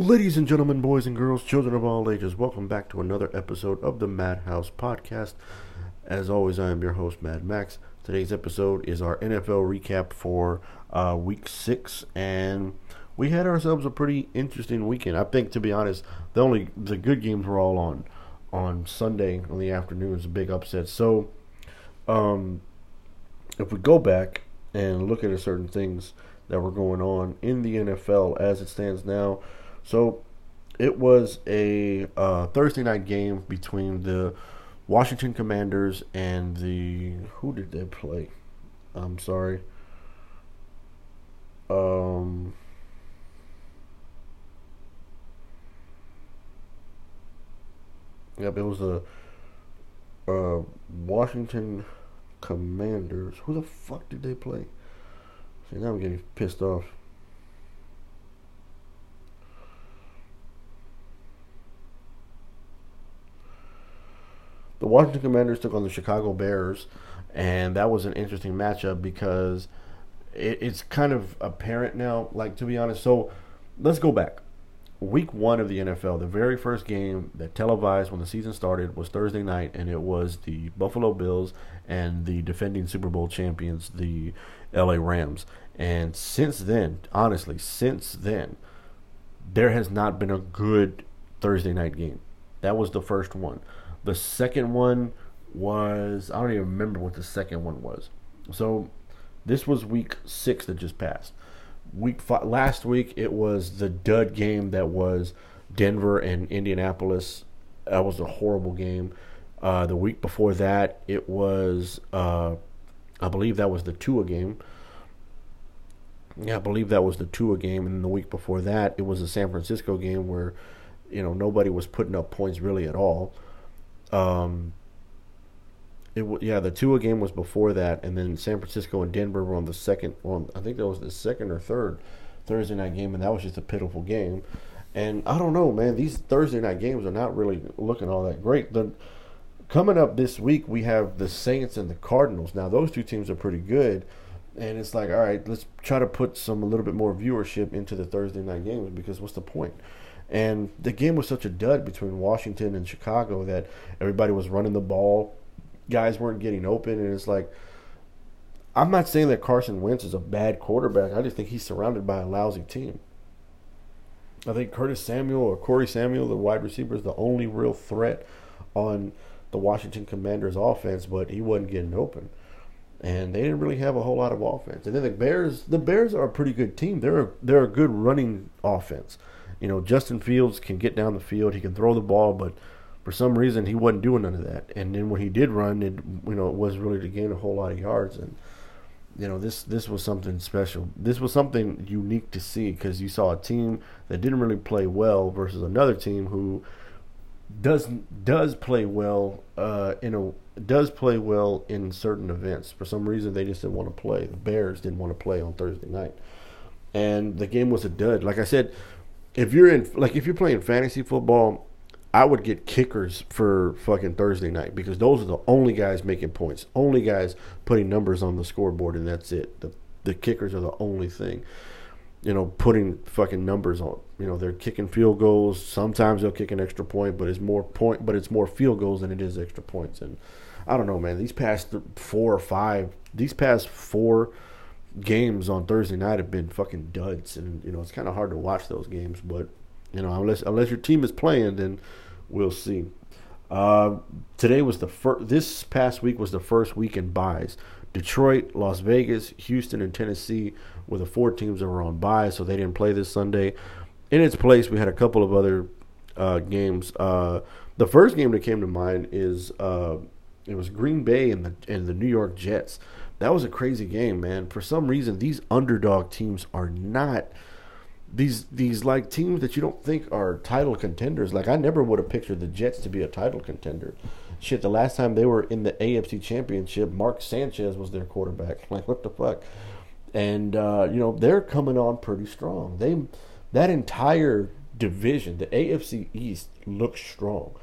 Ladies and gentlemen, boys and girls, children of all ages, welcome back to another episode of the Madhouse Podcast. As always, I am your host, Mad Max. Today's episode is our NFL recap for uh, Week Six, and we had ourselves a pretty interesting weekend. I think, to be honest, the only the good games were all on on Sunday on the afternoons, a big upset. So, um, if we go back and look at certain things that were going on in the NFL as it stands now. So it was a uh, Thursday night game between the Washington Commanders and the who did they play? I'm sorry. Um. Yep, it was the uh, Washington Commanders. Who the fuck did they play? See, now I'm getting pissed off. The Washington Commanders took on the Chicago Bears, and that was an interesting matchup because it, it's kind of apparent now. Like to be honest, so let's go back. Week one of the NFL, the very first game that televised when the season started was Thursday night, and it was the Buffalo Bills and the defending Super Bowl champions, the LA Rams. And since then, honestly, since then, there has not been a good Thursday night game. That was the first one. The second one was I don't even remember what the second one was. So this was week six that just passed. Week five, last week it was the dud game that was Denver and Indianapolis. That was a horrible game. Uh, the week before that it was uh, I believe that was the Tua game. Yeah, I believe that was the Tua game, and the week before that it was the San Francisco game where you know nobody was putting up points really at all. Um, it yeah, the Tua game was before that, and then San Francisco and Denver were on the second. Well, I think that was the second or third Thursday night game, and that was just a pitiful game. And I don't know, man. These Thursday night games are not really looking all that great. The coming up this week, we have the Saints and the Cardinals. Now, those two teams are pretty good, and it's like, all right, let's try to put some a little bit more viewership into the Thursday night games because what's the point? And the game was such a dud between Washington and Chicago that everybody was running the ball. Guys weren't getting open. And it's like, I'm not saying that Carson Wentz is a bad quarterback. I just think he's surrounded by a lousy team. I think Curtis Samuel or Corey Samuel, the wide receiver, is the only real threat on the Washington Commanders offense, but he wasn't getting open. And they didn't really have a whole lot of offense. And then the Bears, the Bears are a pretty good team. They're a, they're a good running offense. You know, Justin Fields can get down the field, he can throw the ball, but for some reason he wasn't doing none of that. And then when he did run, it you know it was really to gain a whole lot of yards. And you know this this was something special. This was something unique to see because you saw a team that didn't really play well versus another team who does does play well uh, in a does play well in certain events. For some reason, they just didn't want to play. The Bears didn't want to play on Thursday night, and the game was a dud. Like I said, if you're in like if you're playing fantasy football, I would get kickers for fucking Thursday night because those are the only guys making points, only guys putting numbers on the scoreboard, and that's it. The the kickers are the only thing, you know, putting fucking numbers on. You know, they're kicking field goals. Sometimes they'll kick an extra point, but it's more point, but it's more field goals than it is extra points. And I don't know, man. These past four or five, these past four games on Thursday night have been fucking duds, and you know it's kind of hard to watch those games. But you know, unless unless your team is playing, then we'll see. Uh, today was the first. This past week was the first week in buys. Detroit, Las Vegas, Houston, and Tennessee were the four teams that were on buys, so they didn't play this Sunday. In its place, we had a couple of other uh, games. Uh, the first game that came to mind is uh, it was Green Bay and the and the New York Jets that was a crazy game, man. For some reason, these underdog teams are not these these like teams that you don't think are title contenders. Like I never would have pictured the Jets to be a title contender. Shit, the last time they were in the AFC Championship, Mark Sanchez was their quarterback. Like what the fuck? And uh, you know they're coming on pretty strong. They that entire division, the AFC East, looks strong.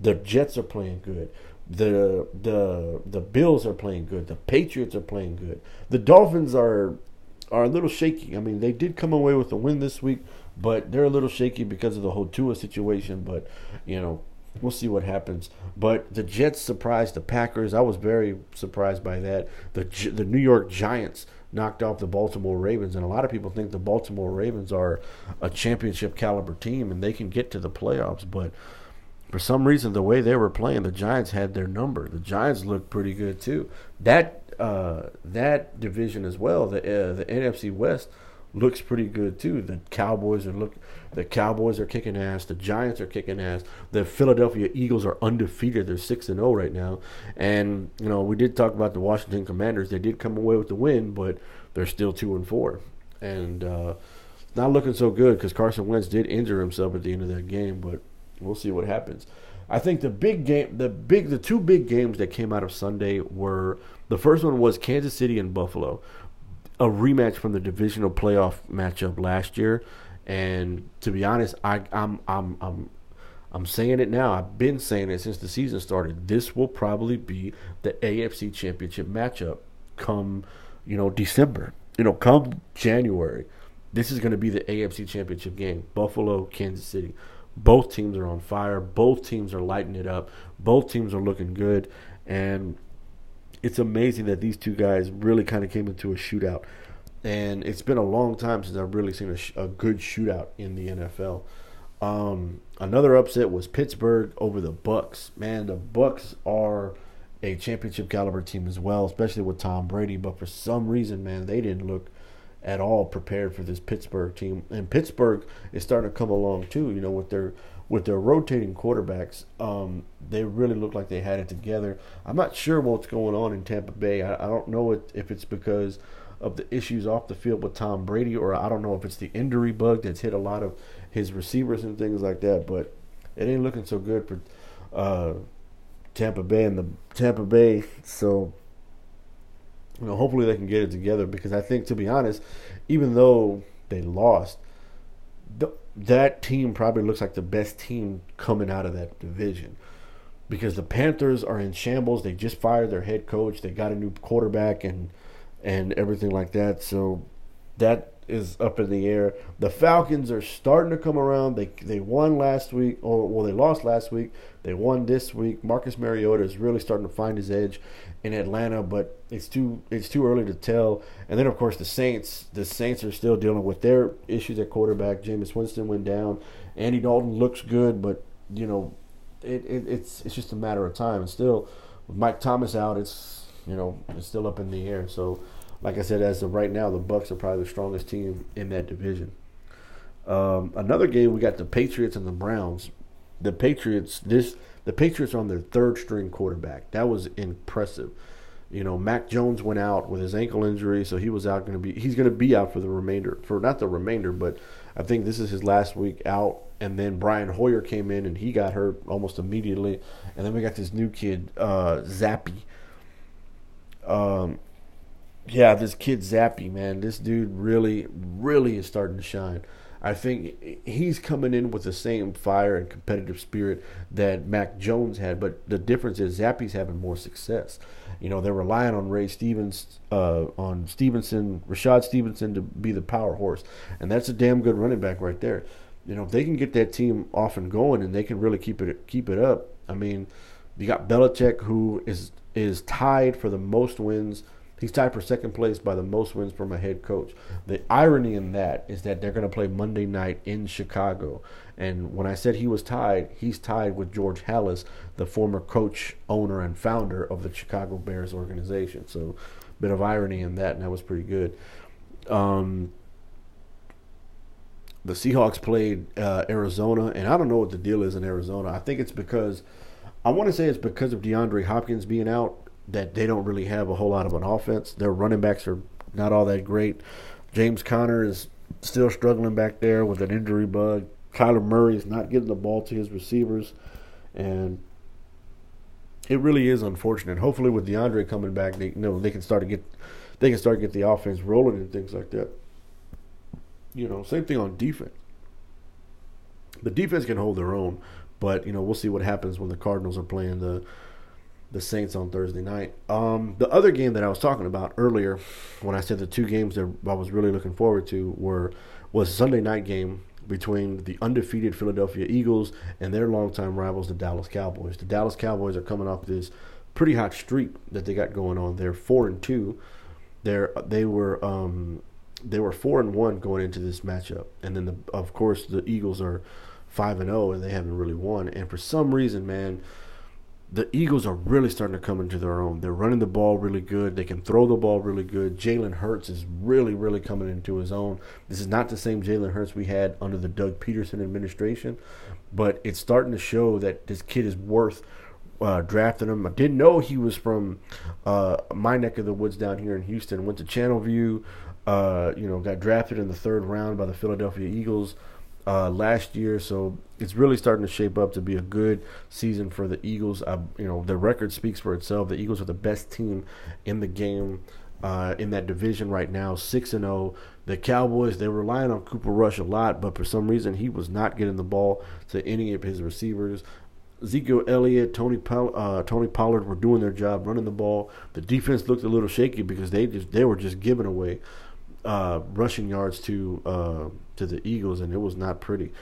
The Jets are playing good the the the Bills are playing good. The Patriots are playing good. The Dolphins are are a little shaky. I mean, they did come away with a win this week, but they're a little shaky because of the whole Tua situation. But you know, we'll see what happens. But the Jets surprised the Packers. I was very surprised by that. The the New York Giants knocked off the Baltimore Ravens, and a lot of people think the Baltimore Ravens are a championship caliber team and they can get to the playoffs. But for some reason, the way they were playing, the Giants had their number. The Giants looked pretty good too. That uh, that division as well, the uh, the NFC West looks pretty good too. The Cowboys are look the Cowboys are kicking ass. The Giants are kicking ass. The Philadelphia Eagles are undefeated. They're six and zero oh right now. And you know we did talk about the Washington Commanders. They did come away with the win, but they're still two and four. And uh, not looking so good because Carson Wentz did injure himself at the end of that game. But we'll see what happens. I think the big game, the big, the two big games that came out of Sunday were the first one was Kansas City and Buffalo a rematch from the divisional playoff matchup last year. And to be honest, I, I'm I'm I'm I'm saying it now. I've been saying it since the season started. This will probably be the AFC Championship matchup come, you know, December. You know, come January. This is going to be the AFC Championship game. Buffalo, Kansas City. Both teams are on fire. Both teams are lighting it up. Both teams are looking good. And it's amazing that these two guys really kind of came into a shootout. And it's been a long time since I've really seen a, sh- a good shootout in the NFL. Um, another upset was Pittsburgh over the Bucs. Man, the Bucs are a championship caliber team as well, especially with Tom Brady. But for some reason, man, they didn't look at all prepared for this Pittsburgh team. And Pittsburgh is starting to come along too. You know, with their with their rotating quarterbacks, um, they really look like they had it together. I'm not sure what's going on in Tampa Bay. I, I don't know if it's because of the issues off the field with Tom Brady, or I don't know if it's the injury bug that's hit a lot of his receivers and things like that. But it ain't looking so good for uh, Tampa Bay and the Tampa Bay. So you know, hopefully they can get it together because I think, to be honest, even though they lost, that team probably looks like the best team coming out of that division because the Panthers are in shambles. They just fired their head coach. They got a new quarterback and and everything like that. So that is up in the air. The Falcons are starting to come around. They they won last week, or well, they lost last week. They won this week. Marcus Mariota is really starting to find his edge in Atlanta, but it's too it's too early to tell. And then of course the Saints, the Saints are still dealing with their issues at quarterback. Jameis Winston went down. Andy Dalton looks good, but you know, it, it it's it's just a matter of time. And still, with Mike Thomas out, it's you know it's still up in the air. So like I said, as of right now, the Bucs are probably the strongest team in that division. Um, another game, we got the Patriots and the Browns. The Patriots, this the Patriots on their third string quarterback. That was impressive. You know, Mac Jones went out with his ankle injury, so he was out going to be he's going to be out for the remainder for not the remainder, but I think this is his last week out. And then Brian Hoyer came in and he got hurt almost immediately. And then we got this new kid, uh, Zappe. Um, yeah, this kid Zappe, man, this dude really, really is starting to shine. I think he's coming in with the same fire and competitive spirit that Mac Jones had, but the difference is Zappe's having more success. You know, they're relying on Ray Stevens, uh, on Stevenson, Rashad Stevenson to be the power horse, and that's a damn good running back right there. You know, if they can get that team off and going, and they can really keep it keep it up. I mean, you got Belichick, who is is tied for the most wins He's tied for second place by the most wins from a head coach. The irony in that is that they're going to play Monday night in Chicago. And when I said he was tied, he's tied with George Halas, the former coach, owner, and founder of the Chicago Bears organization. So, a bit of irony in that, and that was pretty good. Um, the Seahawks played uh, Arizona, and I don't know what the deal is in Arizona. I think it's because I want to say it's because of DeAndre Hopkins being out that they don't really have a whole lot of an offense. Their running backs are not all that great. James Conner is still struggling back there with an injury bug. Kyler Murray is not getting the ball to his receivers, and it really is unfortunate. Hopefully, with DeAndre coming back, they you know they can start to get they can start to get the offense rolling and things like that. You know, same thing on defense. The defense can hold their own, but you know we'll see what happens when the Cardinals are playing the the Saints on Thursday night. Um, the other game that I was talking about earlier, when I said the two games that I was really looking forward to were was Sunday night game between the undefeated Philadelphia Eagles and their longtime rivals, the Dallas Cowboys. The Dallas Cowboys are coming off this pretty hot streak that they got going on. They're four and two. They're they were um, they were four and one going into this matchup, and then the, of course the Eagles are five and zero, and they haven't really won. And for some reason, man the Eagles are really starting to come into their own. They're running the ball really good. They can throw the ball really good. Jalen Hurts is really, really coming into his own. This is not the same Jalen Hurts we had under the Doug Pederson administration, but it's starting to show that this kid is worth uh, drafting him. I didn't know he was from uh, my neck of the woods down here in Houston. Went to Channelview. Uh, you know, got drafted in the third round by the Philadelphia Eagles uh, last year, so it's really starting to shape up to be a good season for the Eagles. You know, the record speaks for itself. The Eagles are the best team in the game uh, in that division right now, six and zero. Oh. The Cowboys they're relying on Cooper Rush a lot, but for some reason he was not getting the ball to any of his receivers. Ezekiel Elliott, Tony uh, Tony Pollard were doing their job running the ball. The defense looked a little shaky because they just they were just giving away uh, rushing yards to uh, to the Eagles, and it was not pretty.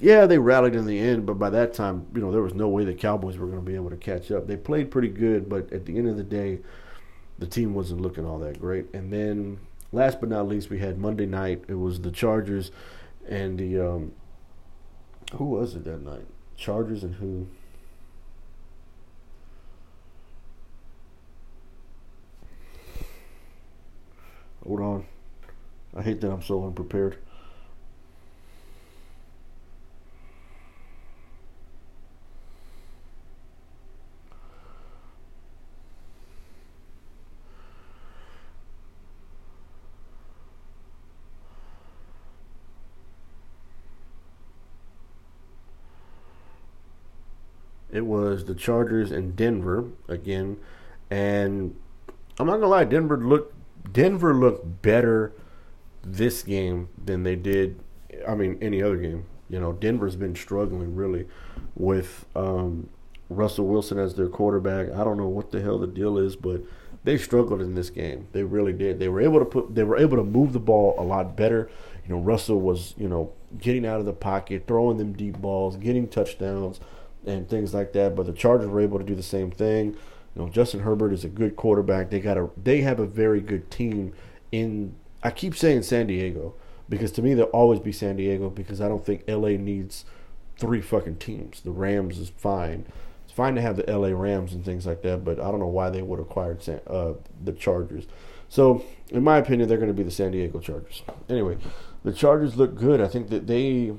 Yeah, they rallied in the end, but by that time, you know, there was no way the Cowboys were going to be able to catch up. They played pretty good, but at the end of the day, the team wasn't looking all that great. And then, last but not least, we had Monday night. It was the Chargers and the um, who was it that night? Chargers and who? Hold on. I hate that I'm so unprepared. It was the Chargers and Denver again, and I'm not gonna lie, Denver looked Denver looked better this game than they did. I mean, any other game. You know, Denver's been struggling really with um, Russell Wilson as their quarterback. I don't know what the hell the deal is, but they struggled in this game. They really did. They were able to put. They were able to move the ball a lot better. You know, Russell was you know getting out of the pocket, throwing them deep balls, getting touchdowns, and things like that. But the Chargers were able to do the same thing. You know, Justin Herbert is a good quarterback. They got a. They have a very good team in I keep saying San Diego because to me they'll always be San Diego because I don't think LA needs three fucking teams. The Rams is fine. It's fine to have the LA Rams and things like that, but I don't know why they would acquire San, uh, the Chargers. So, in my opinion, they're going to be the San Diego Chargers. Anyway, the Chargers look good. I think that they.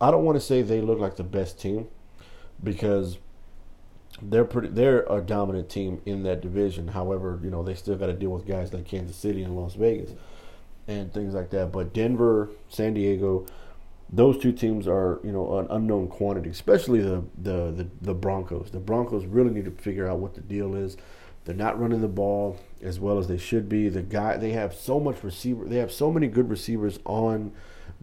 I don't want to say they look like the best team because they're pretty. They're a dominant team in that division. However, you know they still got to deal with guys like Kansas City and Las Vegas and things like that. But Denver, San Diego, those two teams are you know an unknown quantity, especially the, the the the, Broncos. The Broncos really need to figure out what the deal is. They're not running the ball as well as they should be. The guy they have so much receiver, they have so many good receivers on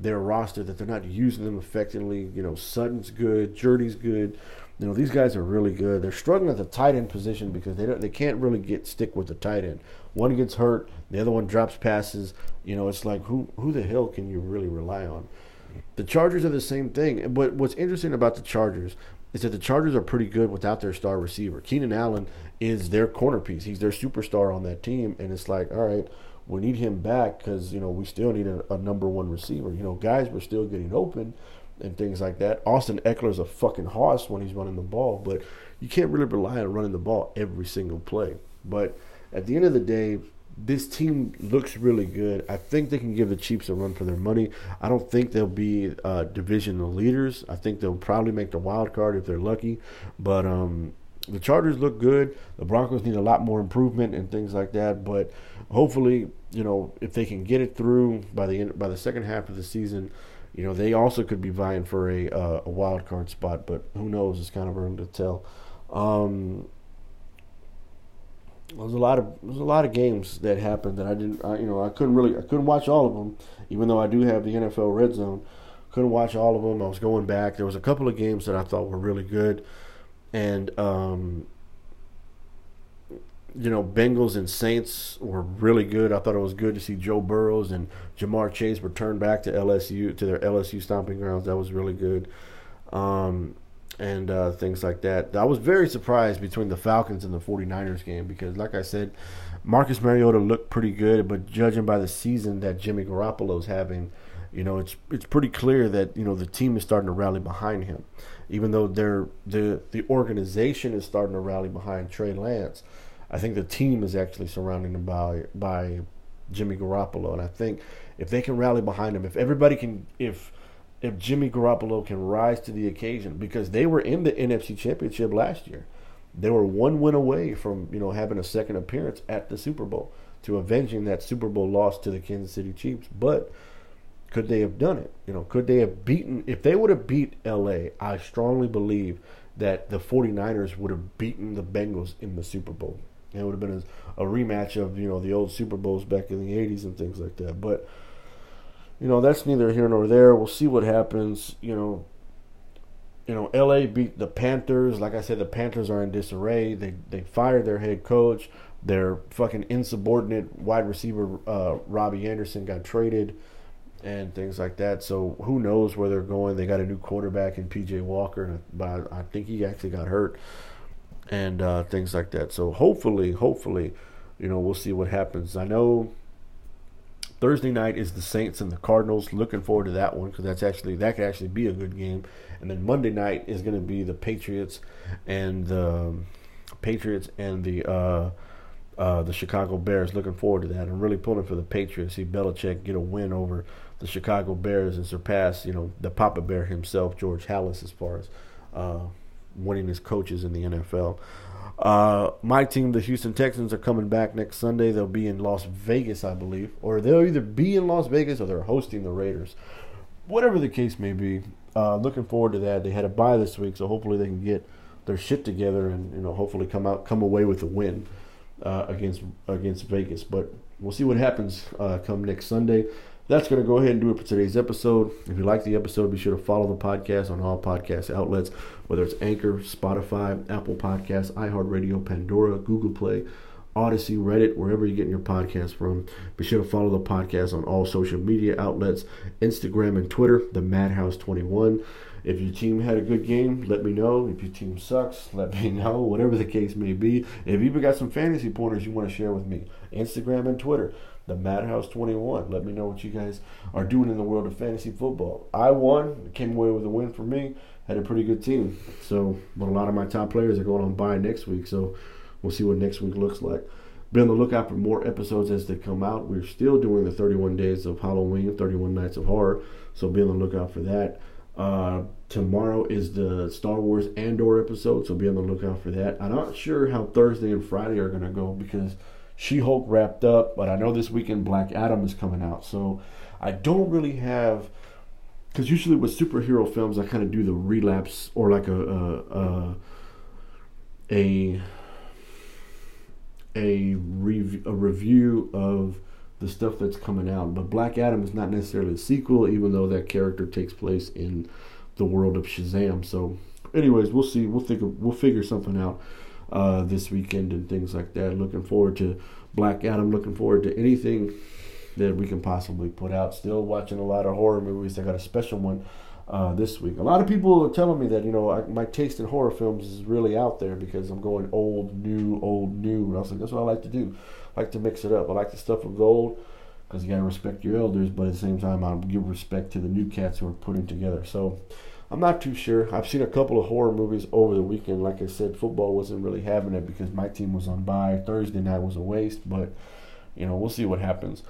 their roster that they're not using them effectively. You know, Sutton's good, Jeudy's good. You know, these guys are really good. They're struggling at the tight end position because they don't, they can't really get stick with the tight end. One gets hurt, the other one drops passes. You know, it's like who who the hell can you really rely on? The Chargers are the same thing. But what's interesting about the Chargers is that the Chargers are pretty good without their star receiver. Keenan Allen is their corner piece. He's their superstar on that team, and it's like, all right, we need him back because you know we still need a, a, number one receiver. You know, guys were still getting open and things like that. Austin Ekeler's a fucking horse when he's running the ball, but you can't really rely on running the ball every single play. But at the end of the day, this team looks really good. I think they can give the Chiefs a run for their money. I don't think they'll be uh, divisional leaders. I think they'll probably make the wild card if they're lucky. But um, the Chargers look good. The Broncos need a lot more improvement and things like that. But hopefully, you know, if they can get it through by the end, by the second half of the season, you know, they also could be vying for a uh, a wild card spot. But who knows? It's kind of early to tell. Um, there's a lot of there's a lot of games that happened that I didn't I, you know I couldn't really I couldn't watch all of them even though I do have the NFL Red Zone couldn't watch all of them I was going back there was a couple of games that I thought were really good and um, you know, Bengals and Saints were really good. I thought it was good to see Joe Burrows and JaMarr Chase return back to LSU to their LSU stomping grounds. That was really good, um, and uh, things like that. I was very surprised between the Falcons and the 49ers game because, like I said, Marcus Mariota looked pretty good, but judging by the season that Jimmy Garoppolo's having, you know, it's it's pretty clear that you know the team is starting to rally behind him, even though they're the the organization is starting to rally behind Trey Lance I think the team is actually surrounding him by by Jimmy Garoppolo, and I think if they can rally behind him, if everybody can, if if Jimmy Garoppolo can rise to the occasion, because they were in the NFC Championship last year, they were one win away from you know having a second appearance at the Super Bowl to avenging that Super Bowl loss to the Kansas City Chiefs, but. Could they have done it? You know, could they have beaten if they would have beat LA, I strongly believe that the 49ers would have beaten the Bengals in the Super Bowl. It would have been a, a, rematch of you know the old Super Bowls back in the '80s and things like that. But you know that's neither here nor there. We'll see what happens. You know, you know, LA beat the Panthers. Like I said, the Panthers are in disarray. They they fired their head coach. Their fucking insubordinate wide receiver uh, Robbie Anderson got traded, and things like that. So who knows where they're going? They got a new quarterback in PJ Walker, but I think he actually got hurt and uh, things like that. So hopefully, hopefully, you know, we'll see what happens. I know Thursday night is the Saints and the Cardinals. Looking forward to that one because that's actually that could actually be a good game. And then Monday night is going to be the Patriots and the um, Patriots and the uh, uh, the Chicago Bears. Looking forward to that. I'm really pulling for the Patriots. See Belichick get a win over the Chicago Bears and surpass you know the Papa Bear himself, George Halas, as far as uh, winning his coaches in the NFL. Uh, my team, the Houston Texans, are coming back next Sunday. They'll be in Las Vegas, I believe, or they'll either be in Las Vegas or they're hosting the Raiders. Whatever the case may be, uh, looking forward to that. They had a bye this week, so hopefully they can get their shit together and you know hopefully come out come away with a win uh, against against Vegas. But we'll see what happens uh, come next Sunday that's going to go ahead and do it for today's episode. If you like the episode, be sure to follow the podcast on all podcast outlets, whether it's Anchor, Spotify, Apple Podcasts, iHeartRadio, Pandora, Google Play, Odyssey, Reddit, wherever you're getting your podcast from. Be sure to follow the podcast on all social media outlets Instagram and Twitter, the Madhouse21. If your team had a good game, let me know. If your team sucks, let me know. Whatever the case may be. If you've got some fantasy pointers you want to share with me, Instagram and Twitter the Madhouse 21. Let me know what you guys are doing in the world of fantasy football. I won, came away with a win for me, had a pretty good team. So, but a lot of my top players are going on bye next week, so we'll see what next week looks like. Be on the lookout for more episodes as they come out. We're still doing the 31 days of Halloween, 31 nights of horror, so be on the lookout for that. Uh, tomorrow is the Star Wars Andor episode, so be on the lookout for that. I'm not sure how Thursday and Friday are going to go because she Hulk wrapped up, but I know this weekend Black Adam is coming out. So I don't really have because usually with superhero films I kind of do the relapse or like a a a, a, rev- a review of the stuff that's coming out. But Black Adam is not necessarily a sequel, even though that character takes place in the world of Shazam. So, anyways, we'll see. We'll think. We'll figure something out uh, this weekend and things like that. Looking forward to Black Adam. Looking forward to anything that we can possibly put out. Still watching a lot of horror movies. I got a special one uh, this week. A lot of people are telling me that you know I, my taste in horror films is really out there because I'm going old, new, old, new. And I was like, that's what I like to do. I like to mix it up. I like the stuff with gold because you gotta respect your elders, but at the same time, I give respect to the new cats who are putting together. So I'm not too sure. I've seen a couple of horror movies over the weekend. Like I said, football wasn't really having it because my team was on bye. Thursday night was a waste, but you know we'll see what happens.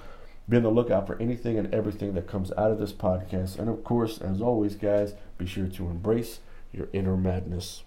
Be on the lookout for anything and everything that comes out of this podcast. And of course, as always, guys, be sure to embrace your inner madness.